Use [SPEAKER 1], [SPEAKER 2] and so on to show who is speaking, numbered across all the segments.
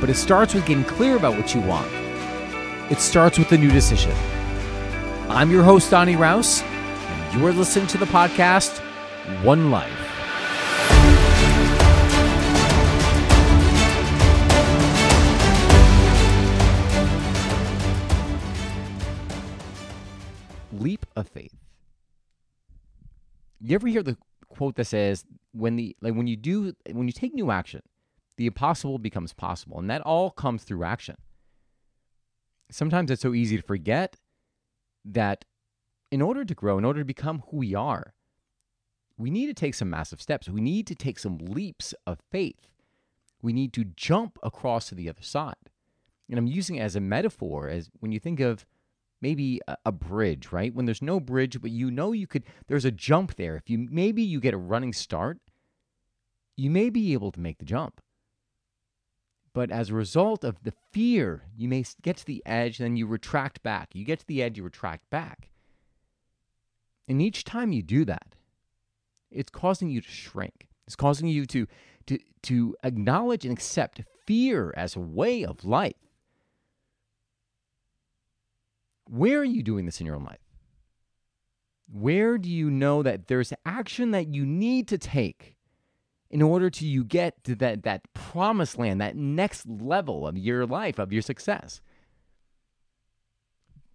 [SPEAKER 1] but it starts with getting clear about what you want. It starts with a new decision. I'm your host, Donny Rouse, and you're listening to the podcast One Life. Leap of faith. You ever hear the quote that says, when the like when you do when you take new action, the impossible becomes possible. And that all comes through action. Sometimes it's so easy to forget that in order to grow, in order to become who we are, we need to take some massive steps. We need to take some leaps of faith. We need to jump across to the other side. And I'm using it as a metaphor, as when you think of maybe a, a, bridge, right? When there's no bridge, but you know you could, there's a jump there. If you maybe you get a running start, you may be able to make the jump. But as a result of the fear, you may get to the edge, then you retract back. You get to the edge, you retract back. And each time you do that, it's causing you to shrink. It's causing you to, to, to acknowledge and accept fear as a way of life. Where are you doing this in your own life? Where do you know that there's action that you need to take in order to you get to that that promised land, that next level of your life, of your success.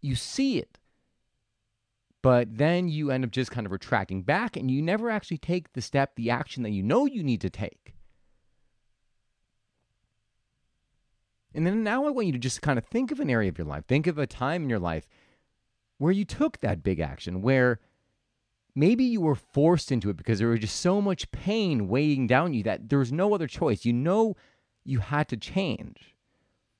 [SPEAKER 1] You see it. But then you end up just kind of retracting back and you never actually take the step, the action that you know you need to take. And then now I want you to just kind of think of an area of your life, think of a time in your life where you took that big action, where maybe you were forced into it because there was just so much pain weighing down you that there was no other choice. You know you had to change.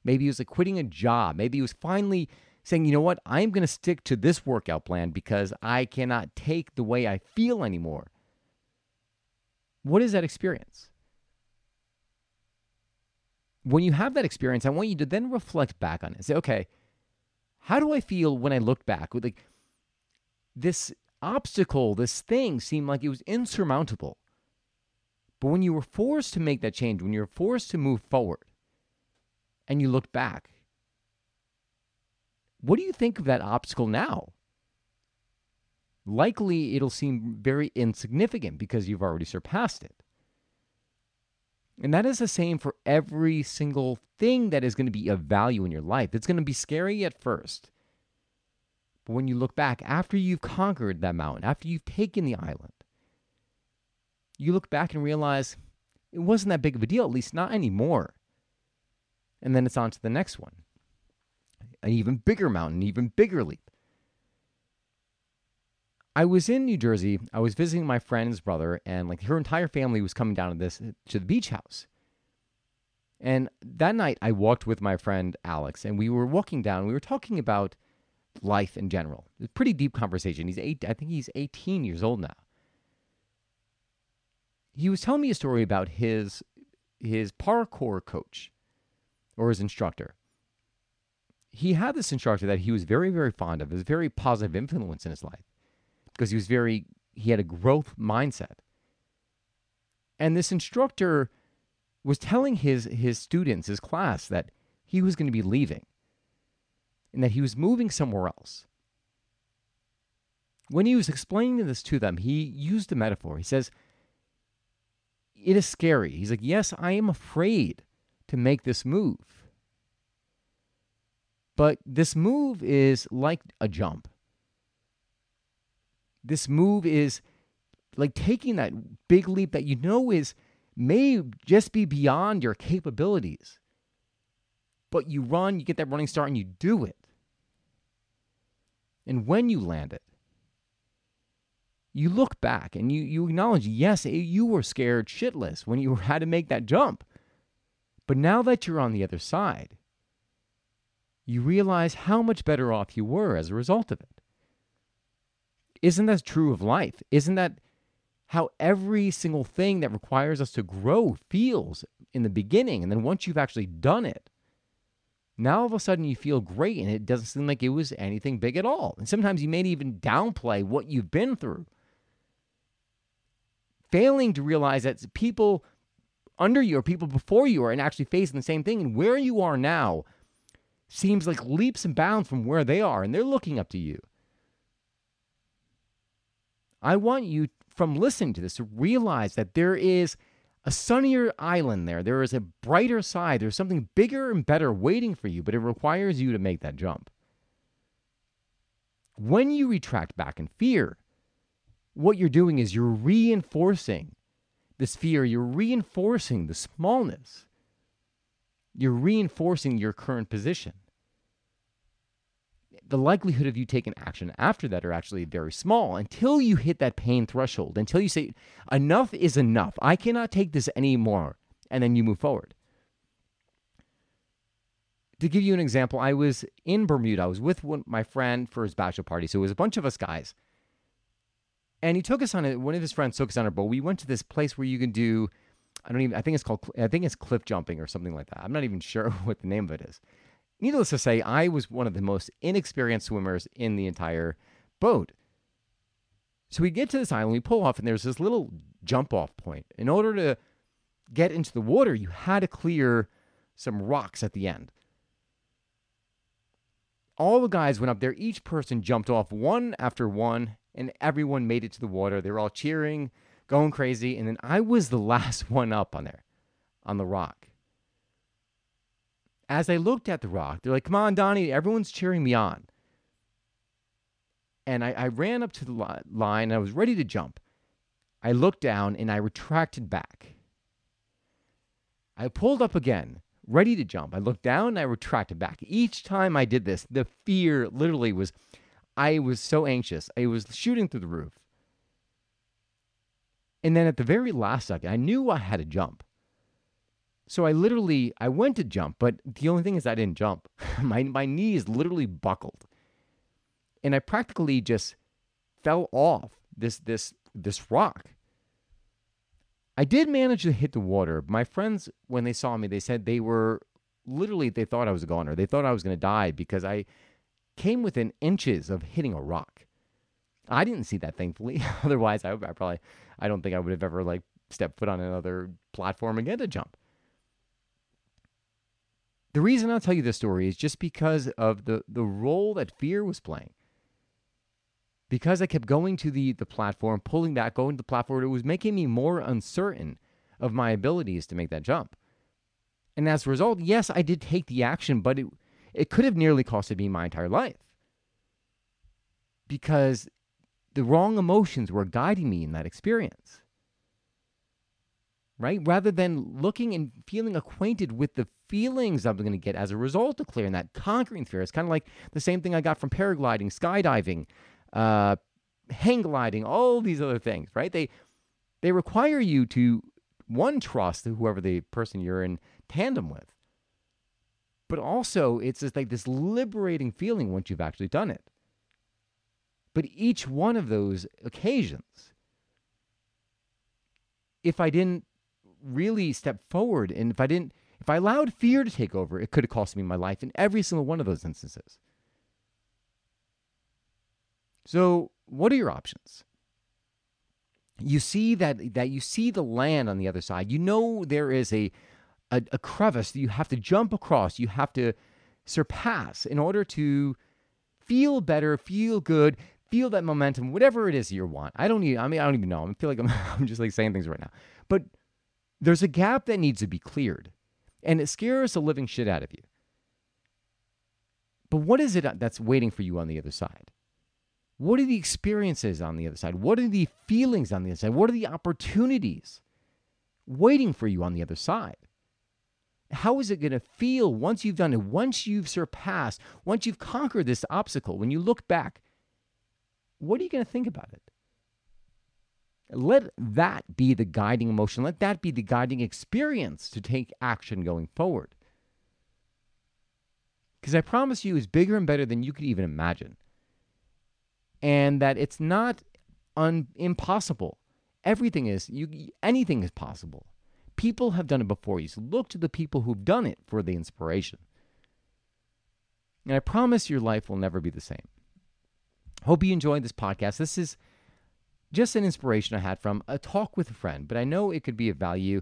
[SPEAKER 1] Maybe it was like quitting a job. Maybe it was finally saying, you know what, I'm going to stick to this workout plan because I cannot take the way I feel anymore. What is that experience? When you have that experience, I want you to then reflect back on it. Say, okay, how do I feel when I look back? Like this obstacle, this thing seemed like it was insurmountable. But when you were forced to make that change, when you were forced to move forward, and you look back, what do you think of that obstacle now? Likely it'll seem very insignificant because you've already surpassed it. And that is the same for every single thing that is going to be of value in your life. It's going to be scary at first. But when you look back, after you've conquered that mountain, after you've taken the island, you look back and realize it wasn't that big of a deal, at least not anymore. And then it's on to the next one an even bigger mountain, an even bigger leap. I was in New Jersey. I was visiting my friend's brother, and like her entire family was coming down to this to the beach house. And that night, I walked with my friend Alex, and we were walking down. We were talking about life in general. It's a pretty deep conversation. He's eight, I think he's 18 years old now. He was telling me a story about his his parkour coach or his instructor. He had this instructor that he was very, very fond of, It was a very positive influence in his life because he was very, he had a growth mindset. And this instructor was telling his, his students, his class, that he was going to be leaving and that he was moving somewhere else. When he was explaining this to them, he used a metaphor. He says, It is scary. He's like, Yes, I am afraid to make this move. But this move is like a jump. This move is like taking that big leap that you know is may just be beyond your capabilities. But you run, you get that running start, and you do it. And when you land it, you look back and you, you acknowledge, yes, eh, you were scared shitless when you had to make that jump. But now that you're on the other side, you realize how much better off you were as a result of it. Isn't that true of life? Isn't that how every single thing that requires us to grow feels in the beginning? And then once you've actually done it, now all of a sudden you feel great and it doesn't seem like it was anything big at all. And sometimes you may even downplay what you've been through. Failing to realize that people under you or people before you are actually facing the same thing. And where you are now seems like leaps and bounds from where they are, and they're looking up to you. I want you, from listening to this, to realize that there is a sunnier island there. There is a brighter side. There's something bigger and better waiting for you, but it requires you to make that jump. When you retract back in fear, what you're doing is you're reinforcing this fear, you're reinforcing the smallness. You're reinforcing your current position. The likelihood of you taking action after that are actually very small until you hit that pain threshold, until you say, enough is enough. I cannot take this anymore. And then you move forward. To give you an example, I was in Bermuda. I was with one, my friend for his bachelor party. So it was a bunch of us guys and he took us on a, one of his friends took us on a boat. We went to this place where you can do, I don't even, I think it's called, I think it's cliff jumping or something like that. I'm not even sure what the name of it is. Needless to say, I was one of the most inexperienced swimmers in the entire boat. So we get to this island, we pull off, and there's this little jump off point. In order to get into the water, you had to clear some rocks at the end. All the guys went up there, each person jumped off one after one, and everyone made it to the water. They were all cheering, going crazy. And then I was the last one up on there, on the rock. As I looked at the rock, they're like, come on, Donnie, everyone's cheering me on. And I, I ran up to the li- line. And I was ready to jump. I looked down and I retracted back. I pulled up again, ready to jump. I looked down and I retracted back. Each time I did this, the fear literally was I was so anxious. I was shooting through the roof. And then at the very last second, I knew I had to jump. So I literally I went to jump, but the only thing is I didn't jump. my my knees literally buckled. And I practically just fell off this this this rock. I did manage to hit the water. My friends when they saw me, they said they were literally they thought I was a goner. They thought I was going to die because I came within inches of hitting a rock. I didn't see that, thankfully. Otherwise, I, I probably, I don't think I would have ever like stepped foot on another platform again to jump. The reason I'll tell you this story is just because of the the role that fear was playing. Because I kept going to the the platform, pulling back, going to the platform, it was making me more uncertain of my abilities to make that jump. And as a result, yes, I did take the action, but it it could have nearly costed me my entire life because the wrong emotions were guiding me in that experience. Right? Rather than looking and feeling acquainted with the feelings I'm going to get as a result of clearing that, conquering fear. It's kind of like the same thing I got from paragliding, skydiving, uh, hang gliding, all these other things, right? They they require you to one trust whoever the person you're in tandem with but also, it's just like this liberating feeling once you've actually done it. But each one of those occasions, if I didn't really step forward and if I didn't, if I allowed fear to take over, it could have cost me my life in every single one of those instances. So, what are your options? You see that that you see the land on the other side. You know there is a a, a crevice that you have to jump across, you have to surpass in order to feel better, feel good, feel that momentum, whatever it is you want. I don't need, I mean, I don't even know. I feel like I'm, I'm just like saying things right now. But there's a gap that needs to be cleared, and it scares the living shit out of you. But what is it uh, that's waiting for you on the other side? What are the experiences on the other side? What are the feelings on the other side? What are the opportunities waiting for you on the other side? How is it going to feel once you've done it, once you've surpassed, once you've conquered this obstacle? When you look back, what are you going to think about it? Let that be the guiding emotion. Let that be the guiding experience to take action going forward. Because I promise you, it's bigger and better than you could even imagine. And that it's not un- impossible. Everything is, you, anything is possible. People have done it before you. So look to the people who've done it for the inspiration. And I promise your life will never be the same. Hope you enjoyed this podcast. This is just an inspiration I had from a talk with a friend, but I know it could be of value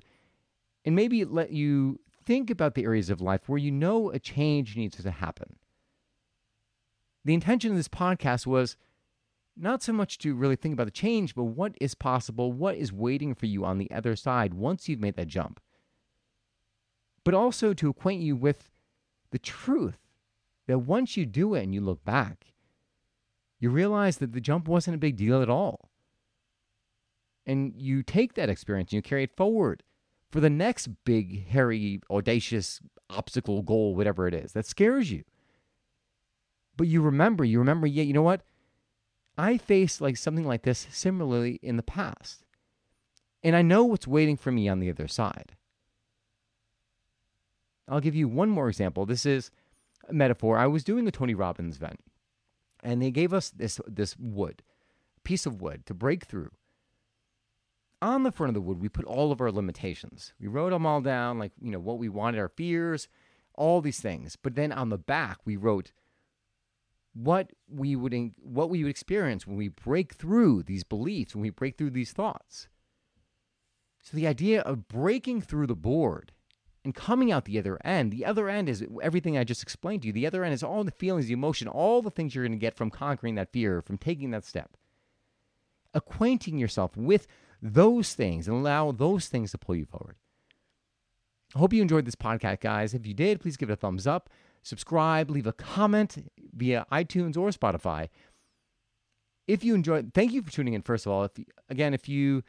[SPEAKER 1] and maybe let you think about the areas of life where you know a change needs to happen. The intention of this podcast was not so much to really think about the change, but what is possible, what is waiting for you on the other side once you've made that jump. But also to acquaint you with the truth that once you do it and you look back, you realize that the jump wasn't a big deal at all. And you take that experience and you carry it forward for the next big, hairy, audacious obstacle, goal, whatever it is that scares you. But you remember, you remember, yeah, you know what? I faced like something like this similarly in the past. And I know what's waiting for me on the other side. I'll give you one more example. This is a metaphor. I was doing a Tony Robbins event, and they gave us this this wood, piece of wood to break through. On the front of the wood, we put all of our limitations. We wrote them all down, like you know what we wanted, our fears, all these things. But then on the back, we wrote what we would what we would experience when we break through these beliefs, when we break through these thoughts. So the idea of breaking through the board and coming out the other end, the other end is everything I just explained to you. The other end is all the feelings, the emotion, all the things you're going to get from conquering that fear, from taking that step. Acquainting yourself with those things and allow those things to pull you forward. I hope you enjoyed this podcast, guys. If you did, please give it a thumbs up subscribe, leave a comment via iTunes or Spotify. If you enjoyed, thank you for tuning in, first of all. If Again, if you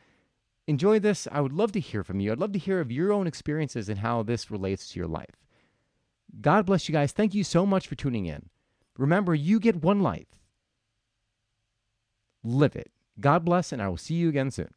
[SPEAKER 1] enjoy this, I would love to hear from you. I'd love to hear of your own experiences and how this relates to your life. God bless you guys. Thank you so much for tuning in. Remember, you get one life. Live it. God bless, and I will see you again soon.